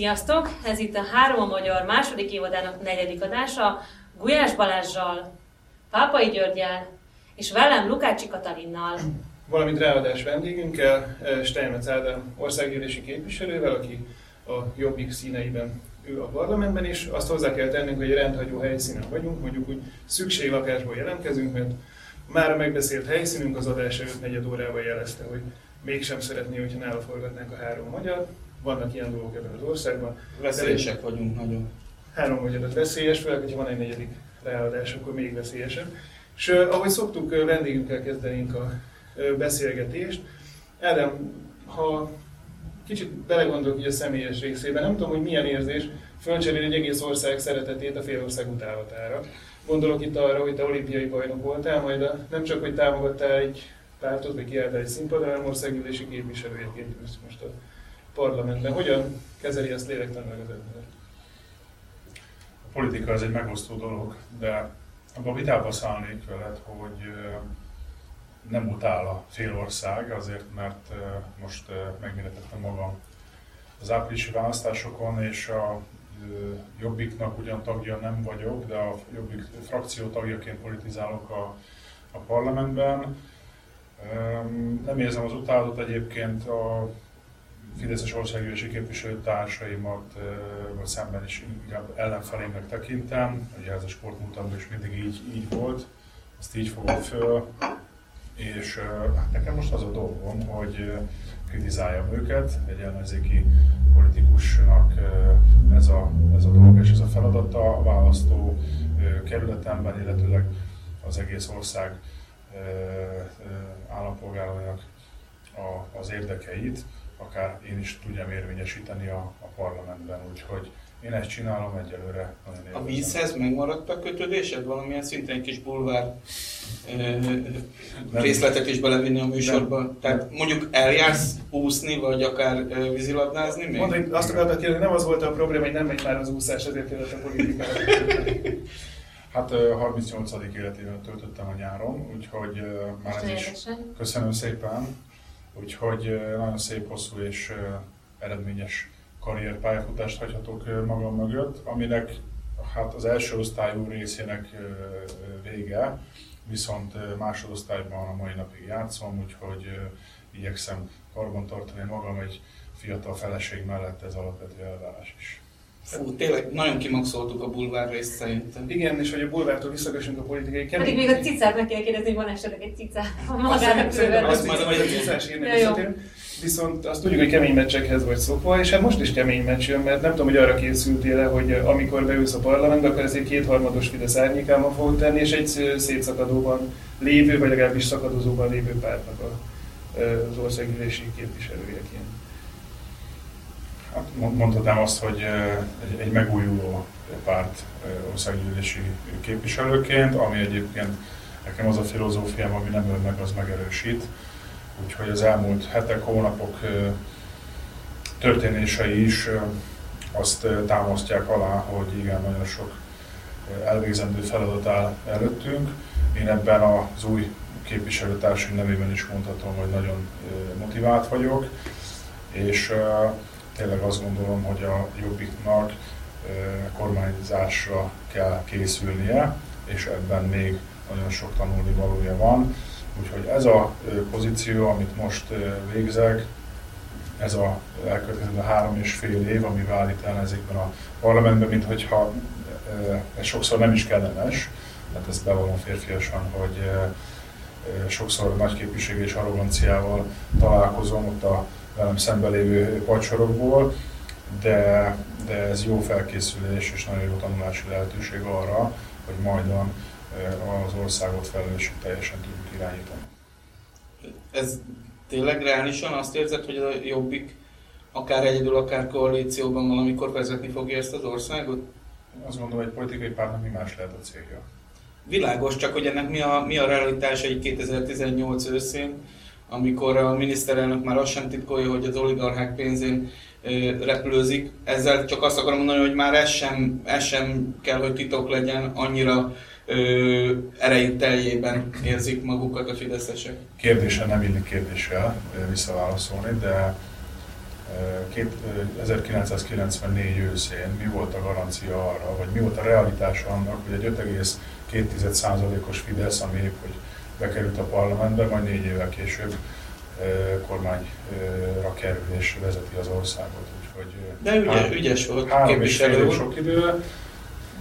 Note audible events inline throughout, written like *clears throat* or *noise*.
Sziasztok! Ez itt a Három a Magyar második évadának negyedik adása Gulyás Balázsjal, Pápai Györgyel és velem Lukácsi Katalinnal. Valamint ráadás vendégünkkel, eh, Steinmetz Ádám országgyűlési képviselővel, aki a Jobbik színeiben ő a parlamentben, és azt hozzá kell tennünk, hogy rendhagyó helyszínen vagyunk, mondjuk úgy szükséglakásból jelentkezünk, mert már a megbeszélt helyszínünk az adás előtt negyed órával jelezte, hogy mégsem szeretné, hogyha nála forgatnánk a három magyar. Vannak ilyen dolgok ebben az országban. Veszélyesek vagyunk nagyon. Három magyarat veszélyes, főleg, hogyha van egy negyedik ráadás, akkor még veszélyesebb. És ahogy szoktuk, vendégünkkel kezdenénk a beszélgetést. Ádám, ha kicsit belegondolok így a személyes részében, nem tudom, hogy milyen érzés fölcserélni egy egész ország szeretetét a félország utálatára. Gondolok itt arra, hogy te olimpiai bajnok voltál, majd a, nem csak, hogy támogattál egy pártot, vagy kiálltál egy színpadra, hanem országgyűlési képviselőjeként most a parlamentben. Hogyan kezeli ezt lélektanilag az ember? A politika ez egy megosztó dolog, de abban vitába szállnék veled, hogy nem utál a félország, azért mert most megméretettem magam az áprilisi választásokon, és a Jobbiknak ugyan tagja nem vagyok, de a Jobbik frakció tagjaként politizálok a, a parlamentben. Nem érzem az utálatot egyébként a Fideszes országgyűlési képviselőtársaimat vagy szemben is inkább ellenfelének tekintem. Ugye ez a sportmúltamban is mindig így, így volt, ezt így fogom föl. És hát nekem most az a dolgom, hogy kritizáljam őket, egy ellenzéki politikusnak ez a, ez a dolog és ez a feladata a választó kerületemben, illetőleg az egész ország állampolgárainak az érdekeit, akár én is tudjam érvényesíteni a, a parlamentben. Úgyhogy én ezt csinálom egyelőre. A vízhez megmaradt a kötődésed? Valamilyen szinten egy kis bulvár részletet is belevinni a műsorba? Nem. Tehát mondjuk eljársz úszni, vagy akár vízilabdázni még? Mondom, azt akartam kérni, hogy nem az volt a probléma, hogy nem megy már az úszás, ezért jött a politikára. *laughs* Hát 38. életében töltöttem a nyáron, úgyhogy már ez is köszönöm szépen. Úgyhogy nagyon szép, hosszú és eredményes karrier pályafutást hagyhatok magam mögött, aminek hát az első osztályú részének vége, viszont másodosztályban a mai napig játszom, úgyhogy igyekszem karbantartani magam egy fiatal feleség mellett, ez alapvető elvárás is. Fú, tényleg nagyon kimaxoltuk a bulvár részt szerintem. Igen, és hogy a bulvártól visszakössünk a politikai kemény. Pedig még a cicát meg kell kérdezni, hogy van esetleg egy cica magának Azt, azt majd a cicás írni Viszont azt tudjuk, hogy kemény meccsekhez vagy szokva, és hát most is kemény meccs jön, mert nem tudom, hogy arra készültél hogy amikor beülsz a parlamentbe, akkor ezért kétharmados Fidesz árnyékáma fogod tenni, és egy szétszakadóban lévő, vagy legalábbis szakadozóban lévő pártnak az országgyűlési képviselőjeként. Hát mondhatnám azt, hogy egy, megújuló párt országgyűlési képviselőként, ami egyébként nekem az a filozófiám, ami nem öl meg, az megerősít. Úgyhogy az elmúlt hetek, hónapok történései is azt támasztják alá, hogy igen, nagyon sok elvégzendő feladat áll előttünk. Én ebben az új képviselőtársaim nevében is mondhatom, hogy nagyon motivált vagyok, és tényleg azt gondolom, hogy a Jobbiknak kormányzásra kell készülnie, és ebben még nagyon sok tanulni valója van. Úgyhogy ez a pozíció, amit most végzek, ez a elkövetkező három és fél év, ami vár itt ellenzékben a parlamentben, mint hogyha ez sokszor nem is kellemes, tehát ezt bevallom férfiasan, hogy sokszor nagy képviség és arroganciával találkozom ott a velem szemben lévő padsorokból, de, de ez jó felkészülés és nagyon jó tanulási lehetőség arra, hogy majdan az országot felelősség teljesen tudjuk irányítani. Ez tényleg reálisan azt érzed, hogy a Jobbik akár egyedül, akár koalícióban valamikor vezetni fogja ezt az országot? Azt gondolom, hogy politikai pártnak mi más lehet a célja. Világos, csak hogy ennek mi a, mi a realitása egy 2018 őszén, amikor a miniszterelnök már azt sem titkolja, hogy az oligarchák pénzén repülőzik. Ezzel csak azt akarom mondani, hogy már ez sem, ez sem kell, hogy titok legyen, annyira ö, erejük teljében érzik magukat a fideszesek. Kérdése nem illik kérdéssel visszaválaszolni, de 1994 őszén mi volt a garancia arra, vagy mi volt a realitása annak, hogy egy 5,2%-os Fidesz, ami épp, hogy bekerült a parlamentbe, majd négy évvel később kormányra kerül és vezeti az országot. Úgyhogy De ügyes, három, ügyes volt három és fél sok idő,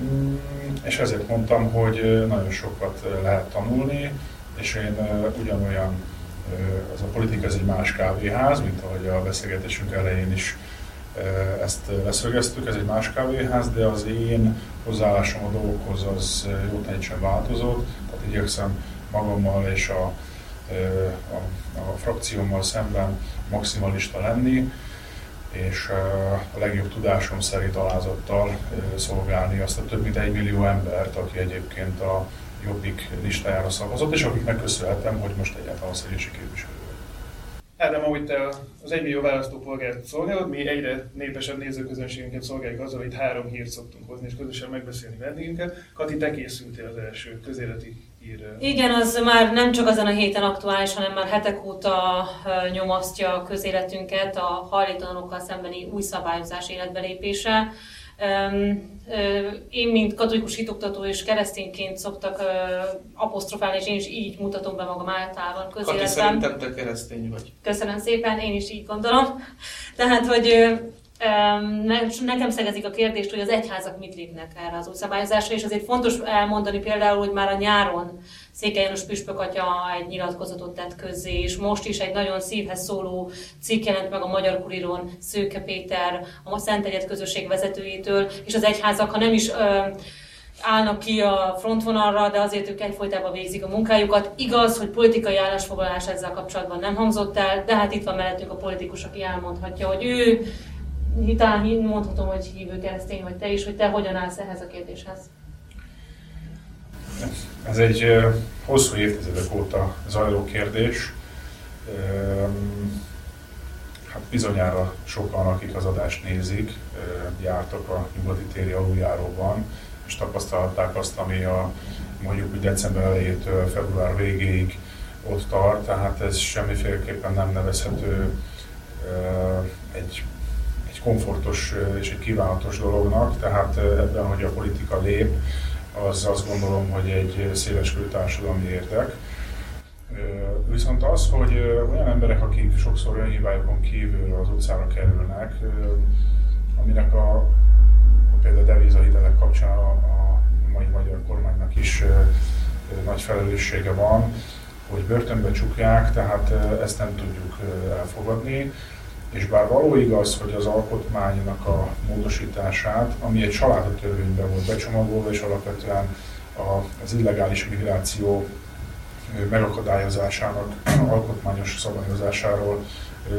mm, és ezért mondtam, hogy nagyon sokat lehet tanulni, és én ugyanolyan, az a politika ez egy más kávéház, mint ahogy a beszélgetésünk elején is ezt leszögeztük, ez egy más kávéház, de az én hozzáállásom a dolgokhoz az jót sem változott, tehát igyekszem magammal és a, a, a frakciómmal szemben maximalista lenni, és a legjobb tudásom szerint alázattal szolgálni azt a több mint egy millió embert, aki egyébként a Jobbik listájára szavazott, és akiknek köszönhetem, hogy most egyáltalán szegénység képviselő. Ádám, ahogy te az egymillió választópolgárt szolgálod, mi egyre népesebb nézőközönségünket szolgáljuk azzal, hogy három hírt szoktunk hozni, és közösen megbeszélni vendégünket. Kati, te készültél az első közéleti Igen, az már nem csak azon a héten aktuális, hanem már hetek óta nyomasztja a közéletünket a hajléktalanokkal szembeni új szabályozás életbelépése. Én, mint katolikus hitoktató és keresztényként szoktak apostrofálni, és én is így mutatom be magam általában közéletben. Kati, szerintem te keresztény vagy. Köszönöm szépen, én is így gondolom. Tehát, hogy Nekem szegezik a kérdést, hogy az egyházak mit lépnek erre az új szabályozásra, és azért fontos elmondani például, hogy már a nyáron Székely János püspökatya egy nyilatkozatot tett közzé, és most is egy nagyon szívhez szóló cikk jelent meg a Magyar Kuriron Szőke Péter, a Szent Egyet közösség vezetőjétől, és az egyházak, ha nem is állnak ki a frontvonalra, de azért ők egyfolytában végzik a munkájukat. Igaz, hogy politikai állásfoglalás ezzel kapcsolatban nem hangzott el, de hát itt van mellettünk a politikus, aki elmondhatja, hogy ő talán mondhatom, hogy hívő keresztény vagy te is, hogy te hogyan állsz ehhez a kérdéshez. Ez egy hosszú évtizedek óta zajló kérdés. Hát bizonyára sokan, akik az adást nézik, jártak a nyugati téri aluljáróban, és tapasztalták azt, ami a mondjuk december elejétől február végéig ott tart, tehát ez semmiféleképpen nem nevezhető egy egy komfortos és egy kívánatos dolognak, tehát ebben, hogy a politika lép, az azt gondolom, hogy egy széleskörű társadalmi érdek. Viszont az, hogy olyan emberek, akik sokszor olyan kívül az utcára kerülnek, aminek a, a például devizahitelek kapcsán a, a mai magyar kormánynak is nagy felelőssége van, hogy börtönbe csukják, tehát ezt nem tudjuk elfogadni. És bár való igaz, hogy az alkotmánynak a módosítását, ami egy törvényben volt becsomagolva, és alapvetően az illegális migráció megakadályozásának *clears throat* alkotmányos szabályozásáról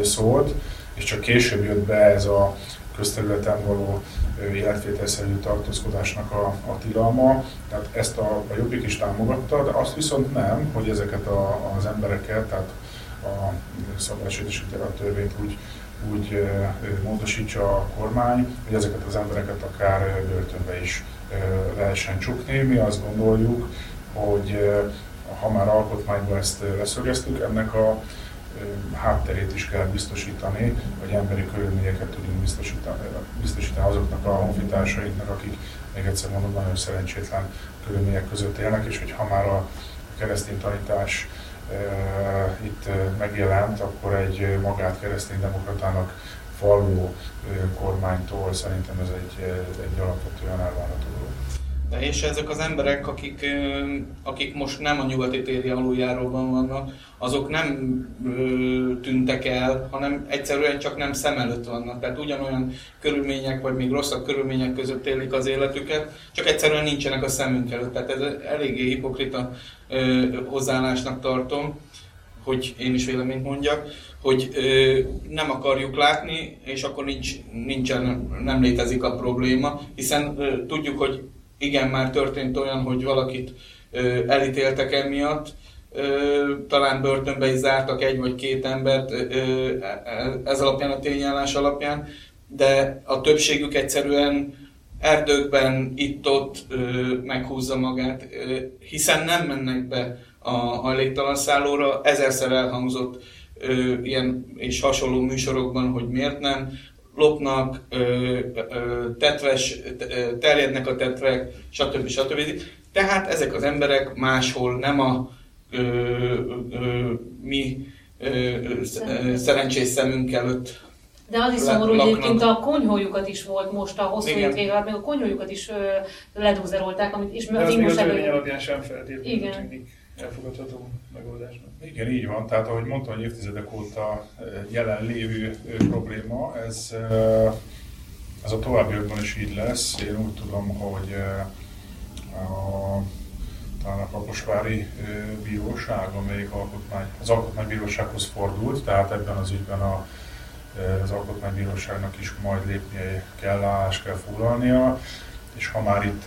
szólt, és csak később jött be ez a közterületen való életvételszerű tartózkodásnak a, a tilalma. Tehát ezt a, a Jobbik is támogatta, de azt viszont nem, hogy ezeket a, az embereket, tehát a szabálysértési törvényt úgy úgy módosítsa a kormány, hogy ezeket az embereket akár börtönbe is lehessen csukni. Mi azt gondoljuk, hogy ha már alkotmányban ezt leszögeztük, ennek a hátterét is kell biztosítani, hogy emberi körülményeket tudjunk biztosítani, biztosítani azoknak a honfitársainknak, akik még egyszer mondom, nagyon szerencsétlen körülmények között élnek, és hogy ha már a keresztény tanítás itt megjelent, akkor egy magát kereszténydemokratának valló kormánytól szerintem ez egy, egy alapvetően elvárható dolog. De és ezek az emberek, akik, akik most nem a nyugati téri aluljáróban vannak, azok nem tűntek el, hanem egyszerűen csak nem szem előtt vannak. Tehát ugyanolyan körülmények, vagy még rosszabb körülmények között élik az életüket, csak egyszerűen nincsenek a szemünk előtt. Tehát ez eléggé hipokrita hozzáállásnak tartom, hogy én is véleményt mondjak, hogy nem akarjuk látni, és akkor nincs, nincsen, nem létezik a probléma, hiszen tudjuk, hogy igen, már történt olyan, hogy valakit ö, elítéltek emiatt, ö, talán börtönbe is zártak egy vagy két embert ö, ez alapján, a tényállás alapján, de a többségük egyszerűen erdőkben itt-ott meghúzza magát, ö, hiszen nem mennek be a hajléktalan szállóra, ezerszer elhangzott ö, ilyen és hasonló műsorokban, hogy miért nem, lopnak, ö, ö, tetves, terjednek a tetvek, stb. stb. Tehát ezek az emberek máshol nem a ö, ö, mi ö, szerencsés szemünk előtt de az is szomorú, hogy egyébként a konyhójukat is volt most a hosszú évig alatt, még a konyhójukat is ledúzerolták, amit is az még a törvény alapján sem feltétlenül tűnik elfogadható megoldásnak. Igen, így van. Tehát ahogy mondtam, hogy évtizedek óta jelen lévő probléma, ez, ez a továbbiakban is így lesz. Én úgy tudom, hogy a talán a Kaposvári Bíróság, amelyik alkotmány, az Alkotmánybírósághoz fordult, tehát ebben az ügyben a, az Alkotmánybíróságnak is majd lépnie kell, állást kell foglalnia, és ha már itt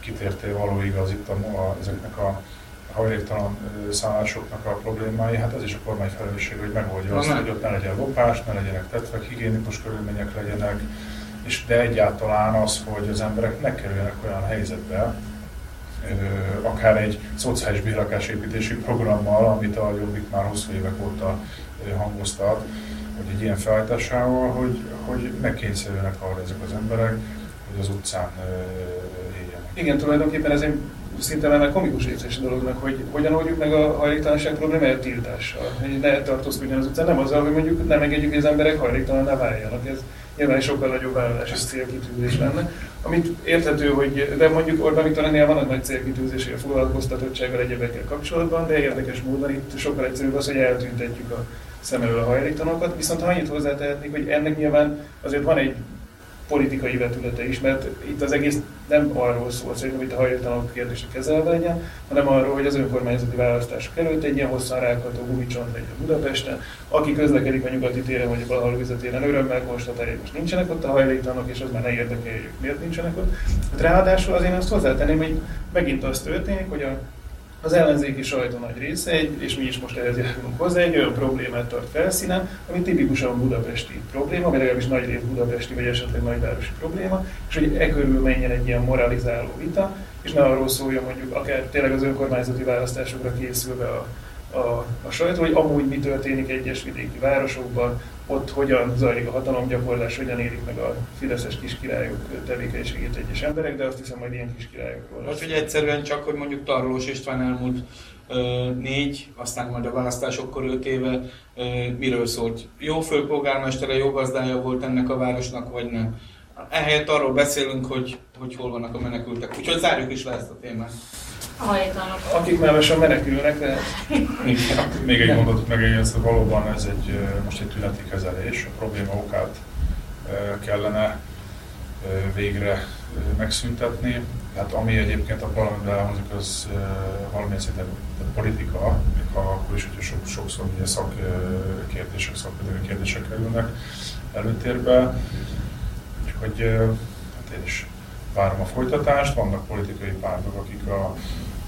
kitértél való igaz itt a, ezeknek a hajléktalan szállásoknak a problémái, hát ez is a kormány felelőssége, hogy megoldja azt, hogy ott ne legyen lopás, ne legyenek tetvek, higiénikus körülmények legyenek, és de egyáltalán az, hogy az emberek ne kerüljenek olyan helyzetbe, akár egy szociális bérlakásépítési programmal, amit a Jobbik már hosszú évek óta hangoztat, hogy egy ilyen felállításával, hogy, hogy megkényszerülnek arra ezek az emberek, hogy az utcán éljenek. Igen, tulajdonképpen ez egy szinte már komikus érzés a dolognak, hogy hogyan oldjuk meg a hajléktalanság problémáját tiltással. Hogy ne tartózkodjon az utcán, nem azzal, hogy mondjuk nem engedjük, hogy az emberek hajléktalanná váljanak. Ez nyilván sokkal nagyobb vállalási célkitűzés lenne. Amit érthető, hogy de mondjuk Orbán Viktor van egy nagy célkitűzés a foglalkoztatottsággal egyebekkel kapcsolatban, de érdekes módon itt sokkal egyszerűbb az, hogy eltüntetjük a szem elől a hajléktalanokat, viszont ha annyit hozzátehetnék, hogy ennek nyilván azért van egy politikai vetülete is, mert itt az egész nem arról szól szerintem, hogy a hajléktalanok kérdése kezelve legyen, hanem arról, hogy az önkormányzati választások előtt egy ilyen hosszan rákató gumicsont legyen Budapesten, aki közlekedik a nyugati téren vagy a Balahalviza téren, örömmel konstatálja, hogy most nincsenek ott a hajléktalanok, és az már ne érdekelje, miért nincsenek ott. Hát ráadásul azért azt hozzátenném, hogy megint az történik, hogy a az ellenzéki sajtó nagy része, egy, és mi is most ehhez járulunk hozzá, egy olyan problémát tart felszínen, ami tipikusan budapesti probléma, vagy legalábbis nagy rész budapesti, vagy esetleg nagyvárosi probléma, és hogy e körül menjen egy ilyen moralizáló vita, és ne arról szóljon mondjuk akár tényleg az önkormányzati választásokra készülve a, a, a sajtó, hogy amúgy mi történik egyes vidéki városokban, ott hogyan zajlik a hatalomgyakorlás, hogyan érik meg a fideszes kiskirályok tevékenységét egyes emberek, de azt hiszem majd ilyen kiskirályokról. Vagy hogy egyszerűen csak, hogy mondjuk Tarlós István elmúlt ö, négy, aztán majd a választásokkor öt éve ö, miről szólt. Jó főpolgármestere, jó gazdája volt ennek a városnak, vagy nem. Ehelyett arról beszélünk, hogy, hogy hol vannak a menekültek. Úgyhogy zárjuk is le ezt a témát hajtanak. Akik már lassan menekülnek, de... Még egy mondatot megjegyez, hogy valóban ez egy, most egy tüneti kezelés, a probléma okát kellene végre megszüntetni. Hát ami egyébként a parlamentben elhangzik, az valamilyen szinten politika, még ha akkor is, hogyha sok, sokszor ugye szakkérdések, szakvédelmi kérdések kerülnek előtérbe. Úgyhogy hát én is várom a folytatást, vannak politikai pártok, akik a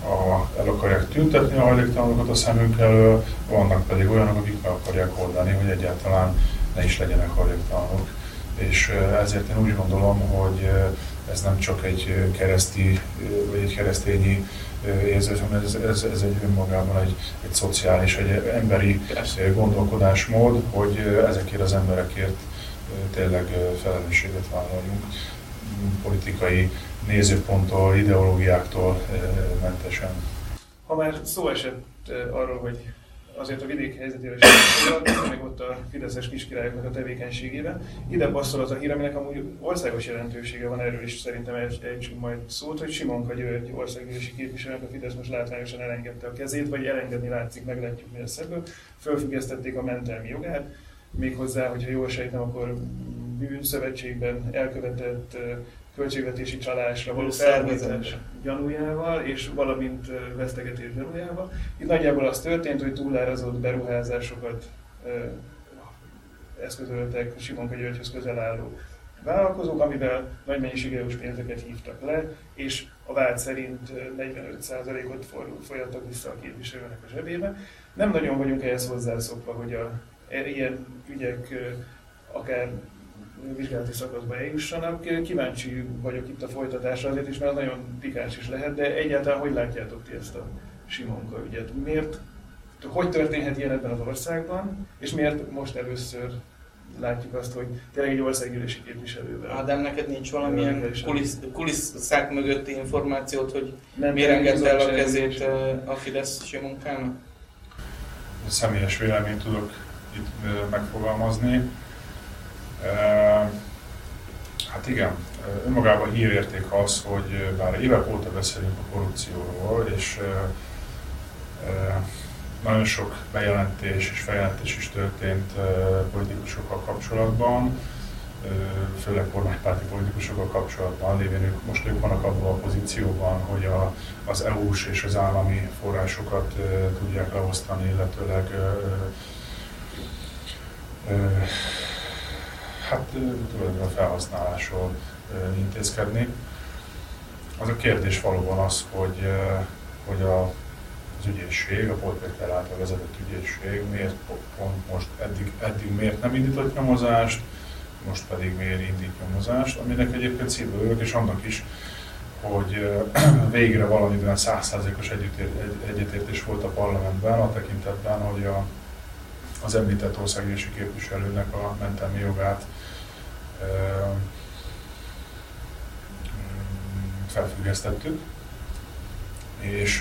a, el akarják tüntetni a hajléktalanokat a szemünk elől, vannak pedig olyanok, akik meg akarják oldani, hogy egyáltalán ne is legyenek hajléktalanok. És ezért én úgy gondolom, hogy ez nem csak egy kereszti vagy egy keresztényi érzés, hanem ez, ez, ez egy önmagában egy, egy szociális, egy emberi gondolkodásmód, hogy ezekért az emberekért tényleg felelősséget vállaljunk politikai nézőponttól, ideológiáktól eh, mentesen. Ha már szó esett eh, arról, hogy azért a vidék helyzetével is meg ott a Fideszes kiskirályoknak a tevékenységében. Ide passzol az a hír, aminek amúgy országos jelentősége van, erről is szerintem ejtsünk majd szót, hogy Simonka György országgyűlési képviselőnek a Fidesz most látványosan elengedte a kezét, vagy elengedni látszik, meglátjuk mi lesz ebből. Fölfüggesztették a mentelmi jogát, méghozzá, hogyha jól sejtem, akkor bűnszövetségben elkövetett költségvetési csalásra való felvétel gyanújával, és valamint vesztegetés gyanújával. Itt nagyjából az történt, hogy túlárazott beruházásokat eszközöltek Simonka Györgyhöz közel álló vállalkozók, amivel nagy mennyiségű pénzeket hívtak le, és a vád szerint 45%-ot folyattak vissza a képviselőnek a zsebébe. Nem nagyon vagyunk ehhez hozzászokva, hogy a, e, ilyen ügyek akár vizsgálati szakaszba eljussanak. Kíváncsi vagyok itt a folytatásra azért is, mert nagyon pikáns is lehet, de egyáltalán hogy látjátok ti ezt a Simonka ügyet? Miért hogy történhet ilyen ebben az országban, és miért most először látjuk azt, hogy tényleg egy országgyűlési képviselővel. Ádám, neked nincs valamilyen kulisz, kulisszák mögötti információt, hogy Nem miért engedte el a kezét ülés. ö, a Fidesz munkának? Személyes véleményt tudok itt ö, megfogalmazni. Hát igen, önmagában hírérték az, hogy bár évek óta beszélünk a korrupcióról, és nagyon sok bejelentés és feljelentés is történt politikusokkal kapcsolatban, főleg kormánypárti politikusokkal kapcsolatban, lévén ők, most ők vannak abban a pozícióban, hogy a, az EU-s és az állami forrásokat tudják leosztani, illetőleg hát tulajdonképpen felhasználásról intézkedni. Az a kérdés valóban az, hogy, hogy a, az ügyészség, a Paul Péter által vezetett ügyészség miért po- pont most eddig, eddig miért nem indított nyomozást, most pedig miért indít nyomozást, aminek egyébként szívből örülök, és annak is, hogy *clears throat* végre valamiben százszázalékos együttér- egy- egyetértés volt a parlamentben a tekintetben, hogy a, az említett országgyűlési képviselőnek a mentelmi jogát mm, felfüggesztettük, és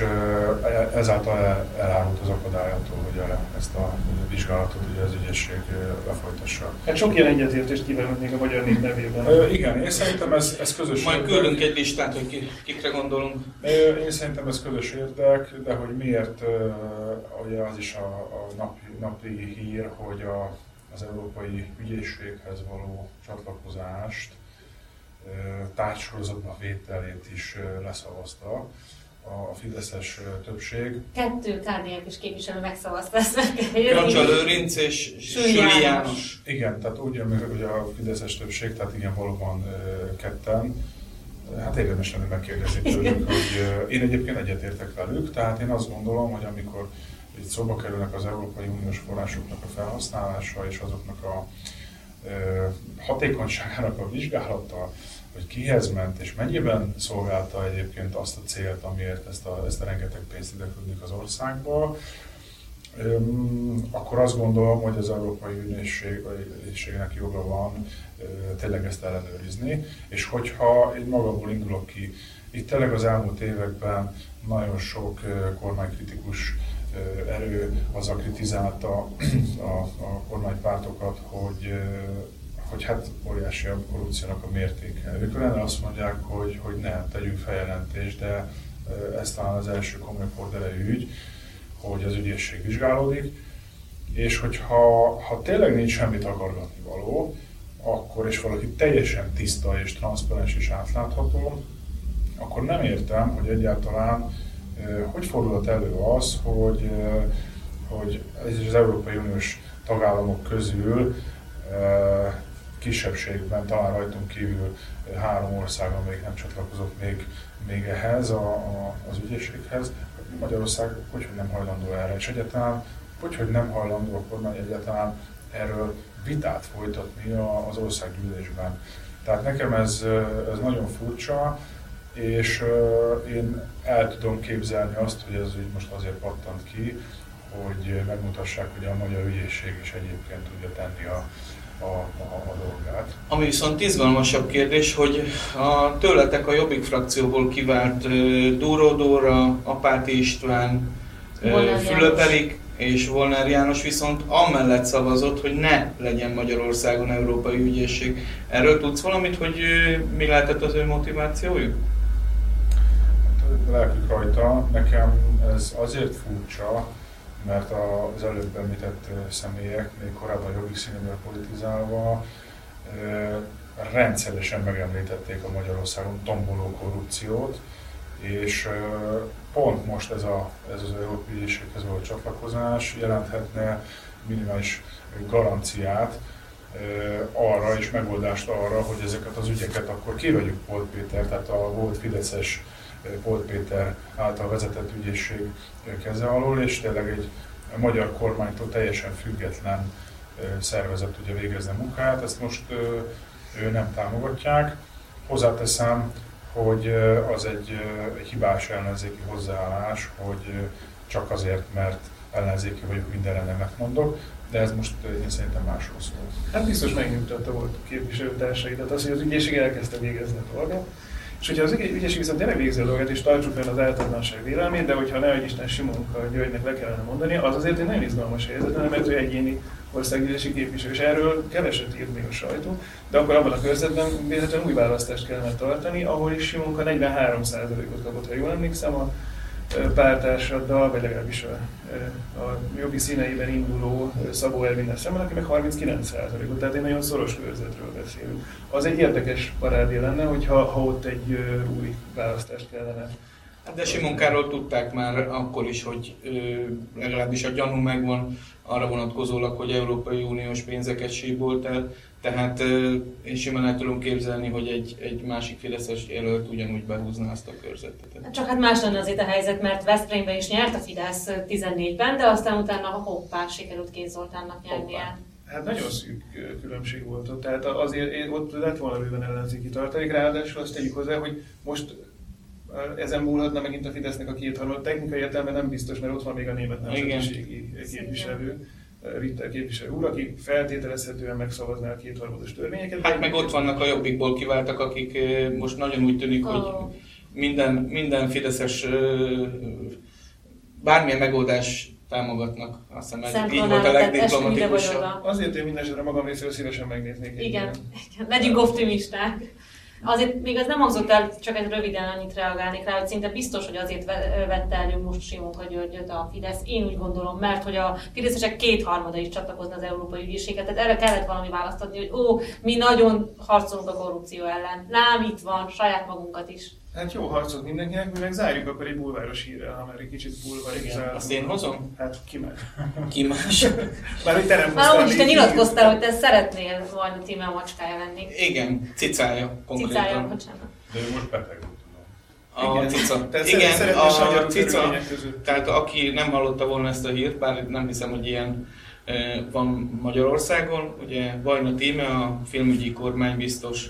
e- ezáltal el- elárult az akadályától, hogy ezt a vizsgálatot ugye az ügyesség lefolytassa. Hát sok ilyen egyetértést kívánok még a magyar nép nevében. Ö, igen, én szerintem ez, ez közös Majd érdek. küldünk egy listát, hogy ki, kikre gondolunk. Ö, Én szerintem ez közös érdek, de hogy miért, ugye az is a, a napi, napi hír, hogy a, az Európai Ügyészséghez való csatlakozást ö, tárgysorozatba vételét is leszavazta a Fideszes többség. Kettő KDNP-s képviselő megszavazta ezt meg. Kancsa Lőrinc és Süli János. János. Igen, tehát úgy jön, meg, hogy a Fideszes többség, tehát igen, valóban ketten. Hát érdemes lenne megkérdezni tőlük, hogy én egyébként egyetértek velük, tehát én azt gondolom, hogy amikor itt szóba kerülnek az Európai Uniós forrásoknak a felhasználása és azoknak a hatékonyságának a vizsgálata, hogy kihez ment és mennyiben szolgálta egyébként azt a célt, amiért ezt a, ezt a rengeteg pénzt ide az országba, akkor azt gondolom, hogy az Európai Ügyészségnek joga van tényleg ezt ellenőrizni, és hogyha én magamból indulok ki, itt tényleg az elmúlt években nagyon sok kormánykritikus erő azzal kritizálta a, a kormánypártokat, hogy, hogy hát óriási a korrupciónak a mértéke. Ők lenne azt mondják, hogy, hogy nem, tegyünk feljelentést, de ez talán az első komoly korderejű ügy, hogy az ügyészség vizsgálódik, és hogyha ha tényleg nincs semmi takargatni való, akkor és valaki teljesen tiszta és transzparens és átlátható, akkor nem értem, hogy egyáltalán hogy fordulhat elő az, hogy, hogy ez az Európai Uniós tagállamok közül kisebbségben, talán rajtunk kívül három ország, amelyik nem csatlakozott még, még ehhez, a, a, az ügyészséghez, Magyarország hogy, hogy nem hajlandó erre, és egyáltalán hogy, hogy nem hajlandó a kormány egyáltalán erről vitát folytatni az országgyűlésben. Tehát nekem ez, ez nagyon furcsa, és én el tudom képzelni azt, hogy ez úgy most azért pattant ki, hogy megmutassák, hogy a magyar ügyészség is egyébként tudja tenni a, a, a, a dolgát. Ami viszont izgalmasabb kérdés, hogy a tőletek a Jobbik frakcióból kivált Dúró Dóra, Apáti István. Fülöp Erik és Volner János viszont amellett szavazott, hogy ne legyen Magyarországon Európai Ügyészség. Erről tudsz valamit, hogy mi lehetett az ő motivációjuk? Hát lelkük rajta. Nekem ez azért furcsa, mert az előbb említett személyek, még korábban jobbik színűvel politizálva, rendszeresen megemlítették a Magyarországon tomboló korrupciót, és pont most ez, a, ez az Európai Ügyészséghez való csatlakozás jelenthetne minimális garanciát arra és megoldást arra, hogy ezeket az ügyeket akkor kivegyük Polt Péter, tehát a volt Fideszes Polt Péter által vezetett ügyészség keze alól, és tényleg egy magyar kormánytól teljesen független szervezet tudja végezni a munkát. Ezt most ö, nem támogatják. Hozzáteszem, hogy az egy, hibás ellenzéki hozzáállás, hogy csak azért, mert ellenzéki vagyok, mindenre nemet mondok, de ez most én szerintem másról szól. Hát biztos megnyugtatta volt képviselőtársaidat az, hogy az ügyészség elkezdte végezni a dolgot. És hogyha az ügyészség viszont tényleg végzi a dolgot, és tartsuk fel az általánosság vélelmét, de hogyha ne Isten Simonka Györgynek le kellene mondani, az azért egy nagyon izgalmas helyzet, mert ő egyéni országgyűlési képviselő, és erről keveset írt még a sajtó, de akkor abban a körzetben véletlenül új választást kellene tartani, ahol is Simonka 43%-ot kapott, ha jól emlékszem, a pártársaddal, vagy legalábbis a, a jobbi színeiben induló Szabó Elvinnel szemben, aki meg 39%-ot, tehát egy nagyon szoros körzetről beszélünk. Az egy érdekes parádé lenne, hogyha ha ott egy új választást kellene. Hát de Simonkáról tudták már akkor is, hogy legalábbis a gyanú megvan arra vonatkozólag, hogy Európai Uniós pénzeket síbolt el, tehát én simán el tudom képzelni, hogy egy, egy másik Fideszes jelölt ugyanúgy behúzná azt a körzetet. Csak hát más lenne azért a helyzet, mert Veszprémben is nyert a Fidesz 14-ben, de aztán utána a hoppá sikerült Kéz Zoltánnak nyernie. Hát nagyon szűk különbség volt ott, tehát azért ott lett volna bőven ellenzéki tartalék, ráadásul azt tegyük hozzá, hogy most ezen múlhatna megint a Fidesznek a kétharmad. Technikai értelemben nem biztos, mert ott van még a német nemzetiségi képviselő. Ritter képviselő úr, aki feltételezhetően megszavazná a kétharmados törvényeket. Hát meg ott vannak a jobbikból kiváltak, akik most nagyon úgy tűnik, oh. hogy minden, minden fideszes bármilyen megoldás támogatnak. Azt hiszem ez így volt a legdiplomatikusabb. Azért én minden esetre magam részéről szívesen megnéznék. Igen, igen. legyünk optimisták. Azért még az nem hangzott el, csak egy röviden annyit reagálnék rá, hogy szinte biztos, hogy azért vette elő most Simonka Györgyöt a Fidesz. Én úgy gondolom, mert hogy a Fideszesek kétharmada is csatlakozna az Európai Ügyészséget, tehát erre kellett valami választ adni, hogy ó, mi nagyon harcolunk a korrupció ellen. Lám itt van, saját magunkat is. Hát jó harcot mindenkinek, mi meg zárjuk akkor egy bulváros hírrel, ha már egy kicsit bulvarizál. Azt én hozom? Hát ki meg? Ki más? *laughs* már hogy te nem Már úgyis te nyilatkoztál, hogy te szeretnél majd a címe a macskája lenni. Igen, cicája konkrétan. Cicája, bocsánat. De ő most beteg a igen. cica. Tehát igen, a, a cica, tehát aki nem hallotta volna ezt a hírt, bár nem hiszem, hogy ilyen van Magyarországon, ugye Vajna Tíme, a filmügyi kormánybiztos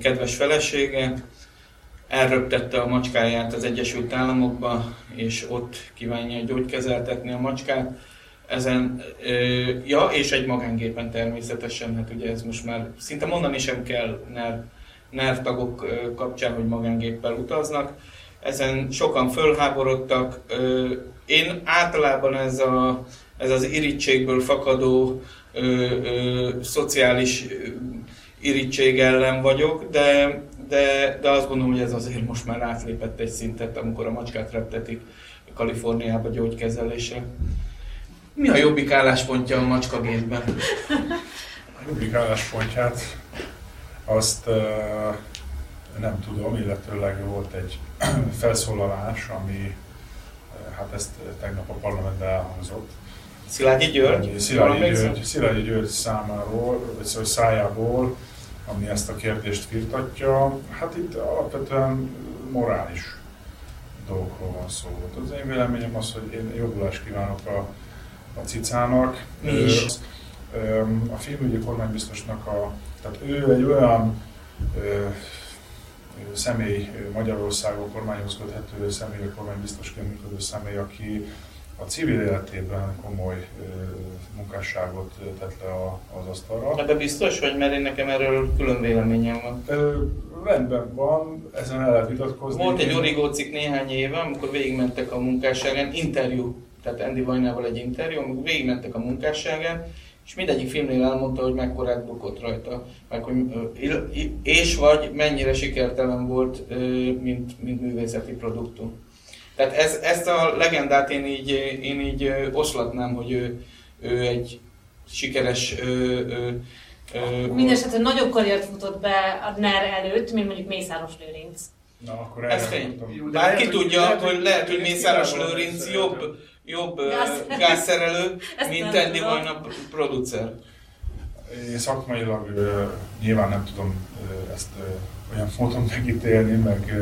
kedves felesége, elröptette a macskáját az Egyesült Államokba, és ott kívánja gyógykezeltetni a macskát. Ezen, ja, és egy magángépen természetesen, hát ugye ez most már szinte mondani sem kell NER, tagok kapcsán, hogy magángéppel utaznak. Ezen sokan fölháborodtak. Én általában ez, a, ez az irítségből fakadó ö, ö, szociális irítség ellen vagyok, de de, de azt gondolom, hogy ez azért most már átlépett egy szintet, amikor a macskát reptetik Kaliforniába gyógykezelésre. Mi a jobbik álláspontja a macskagétben? A jobbik álláspontját azt uh, nem tudom, illetőleg volt egy *clears throat* felszólalás, ami hát ezt tegnap a parlamentben elhangzott. Szilágyi György? Szilágyi György, Szilágyi György számáról, vagy szóval szájából ami ezt a kérdést firtatja. Hát itt alapvetően morális dolgokról van szó. Az én véleményem az, hogy én jobbulást kívánok a, a cicának. is. A filmügyi kormánybiztosnak a, tehát ő egy olyan ö, személy Magyarországon kormányhoz köthető személy, kormánybiztosként működő személy, aki a civil életében komoly munkásságot tett le az asztalra. De biztos vagy, mert én nekem erről külön véleményem van. Ö, rendben van, ezen el lehet vitatkozni. Volt egy Origo cikk néhány éve, amikor végigmentek a munkásságán, interjú, tehát Andy Vajnával egy interjú, amikor végigmentek a munkásságán, és mindegyik filmnél elmondta, hogy mekkorát bukott rajta, meg hogy, és vagy mennyire sikertelen volt, mint, mint művészeti produktum. Tehát ez, ezt a legendát én így, én így oszlatnám, hogy ő, ő egy sikeres ö, ö, Mindenesetre nagyobb karriert futott be a NER előtt, mint mondjuk Mészáros Lőrinc. Na, akkor Ez fény. Bár ki tudja, lehet, hogy lehet, hogy Mészáros Lőrinc jobb, jobb *laughs* gázszerelő, mint Andy Vajna producer. Én szakmailag nyilván nem tudom ezt olyan módon megítélni, meg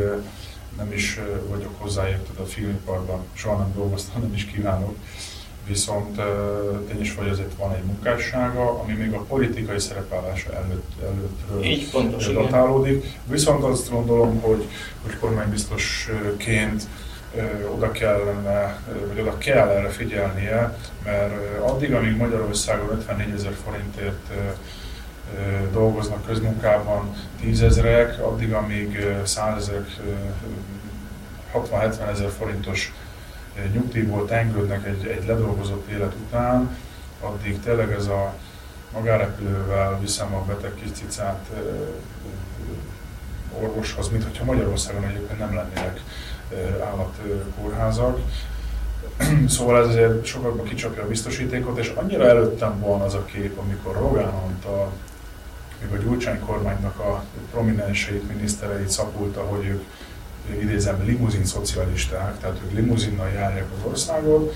nem is vagyok hozzáérted a filmiparban, soha nem dolgoztam, nem is kívánok. Viszont tény is vagy azért van egy munkássága, ami még a politikai szerepállása előtt, előttről Így pontos, datálódik. Igen. Viszont azt gondolom, hogy, hogy kormánybiztosként oda kellene, vagy oda kell erre figyelnie, mert addig, amíg Magyarországon 54 ezer forintért dolgoznak közmunkában tízezrek, addig, amíg százezrek, 60-70 ezer forintos nyugdíjból tengődnek egy, egy ledolgozott élet után, addig tényleg ez a magárepülővel viszem a beteg kis cicát orvoshoz, mint hogyha Magyarországon egyébként nem lennének állatkórházak. *clears throat* Szóval ez azért sokakban kicsapja a biztosítékot, és annyira előttem van az a kép, amikor Rogán Antal, még a Gyurcsány kormánynak a prominenseit, minisztereit szapulta, hogy ők idézem limuzin szocialisták, tehát ők limuzinnal járják az országot.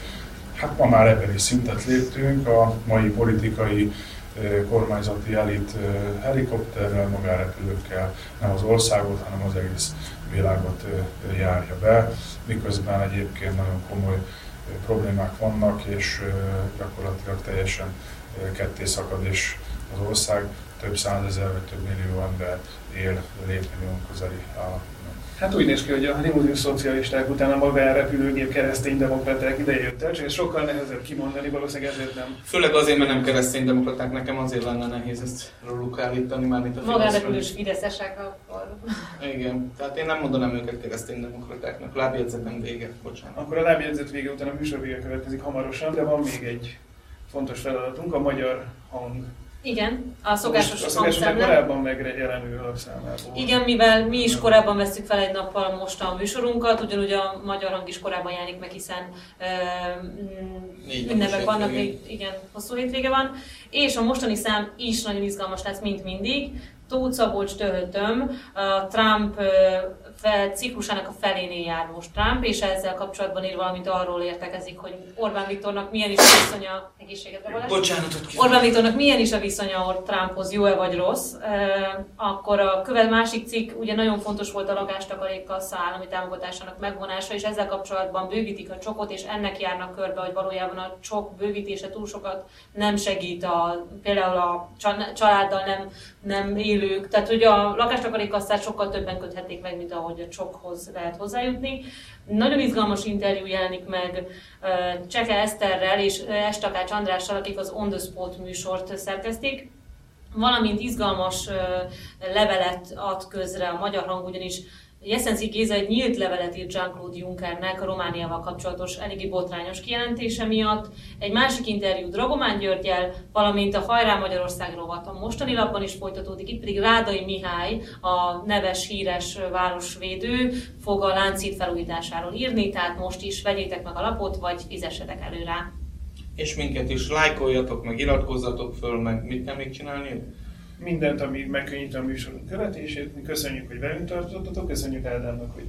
Hát ma már ebben is szintet léptünk, a mai politikai kormányzati elit helikopterrel, magárepülőkkel nem az országot, hanem az egész világot járja be, miközben egyébként nagyon komoly problémák vannak, és gyakorlatilag teljesen ketté szakad, és az ország több százezer vagy több millió ember él létmillió közeli állapotban. Hát úgy néz ki, hogy a limuzin szocialisták után a magánrepülőgép kereszténydemokraták ideje jött el, csak ez sokkal nehezebb kimondani, valószínűleg ezért nem. Főleg azért, mert nem kereszténydemokraták, nekem azért lenne nehéz ezt róluk állítani, már mint a Magánrepülős fideszesek akkor. Igen, tehát én nem mondanám őket kereszténydemokratáknak. Lábjegyzetem vége, bocsánat. Akkor a lábjegyzet vége után a műsor vége következik hamarosan, de van még egy fontos feladatunk, a magyar hang igen, a szokásos Most, a szokásos korábban megjelenő alapszámából. Igen, mivel mi is korábban veszük fel egy nappal most a műsorunkat, ugyanúgy a magyar hang is korábban jelenik meg, hiszen uh, ünnepek vannak, még, igen, hosszú hétvége van. És a mostani szám is nagyon izgalmas lesz, mint mindig. Tóth Szabolcs Töhötöm, a Trump ciklusának a felénél jár most Trump, és ezzel kapcsolatban ír valamit arról értekezik, hogy Orbán Viktornak milyen is a viszonya, egészséget Bocsánatot Orbán Viktornak milyen is a viszonya Trumphoz, jó-e vagy rossz. Akkor a követ másik cikk, ugye nagyon fontos volt a lakástakarékkassa állami támogatásának megvonása, és ezzel kapcsolatban bővítik a csokot, és ennek járnak körbe, hogy valójában a csok bővítése túl sokat nem segít a, például a családdal nem, nem élők. Tehát, hogy a lakástakarékkasszát sokkal többen köthették meg, mint ahogy a csokhoz lehet hozzájutni. Nagyon izgalmas interjú jelenik meg Cseke Eszterrel és Estakács Andrással, akik az On the Spot műsort szerkezték valamint izgalmas levelet ad közre a magyar hang, ugyanis Jeszenci Géza egy nyílt levelet írt Jean-Claude Junckernek a Romániával kapcsolatos eléggé botrányos kijelentése miatt. Egy másik interjú Dragomán Györgyel, valamint a Hajrá Magyarország rovat a mostani lapban is folytatódik. Itt pedig Rádai Mihály, a neves, híres városvédő fog a láncít felújításáról írni, tehát most is vegyétek meg a lapot, vagy fizessetek elő rá. És minket is lájkoljatok, meg iratkozzatok föl, meg mit kell még csinálni? Mindent, ami megkönnyíti a műsorunk követését. Mi köszönjük, hogy velünk tartottatok, köszönjük Ádámnak, hogy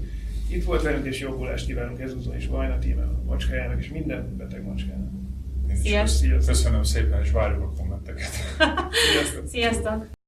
itt volt velünk, és jobbulást kívánunk ezúton is Vajna tíme, a macskájának, és minden beteg macskának. Sziasztok! Köszönöm szépen, és várjuk a kommenteket. *laughs* Sziasztok! Sziasztok!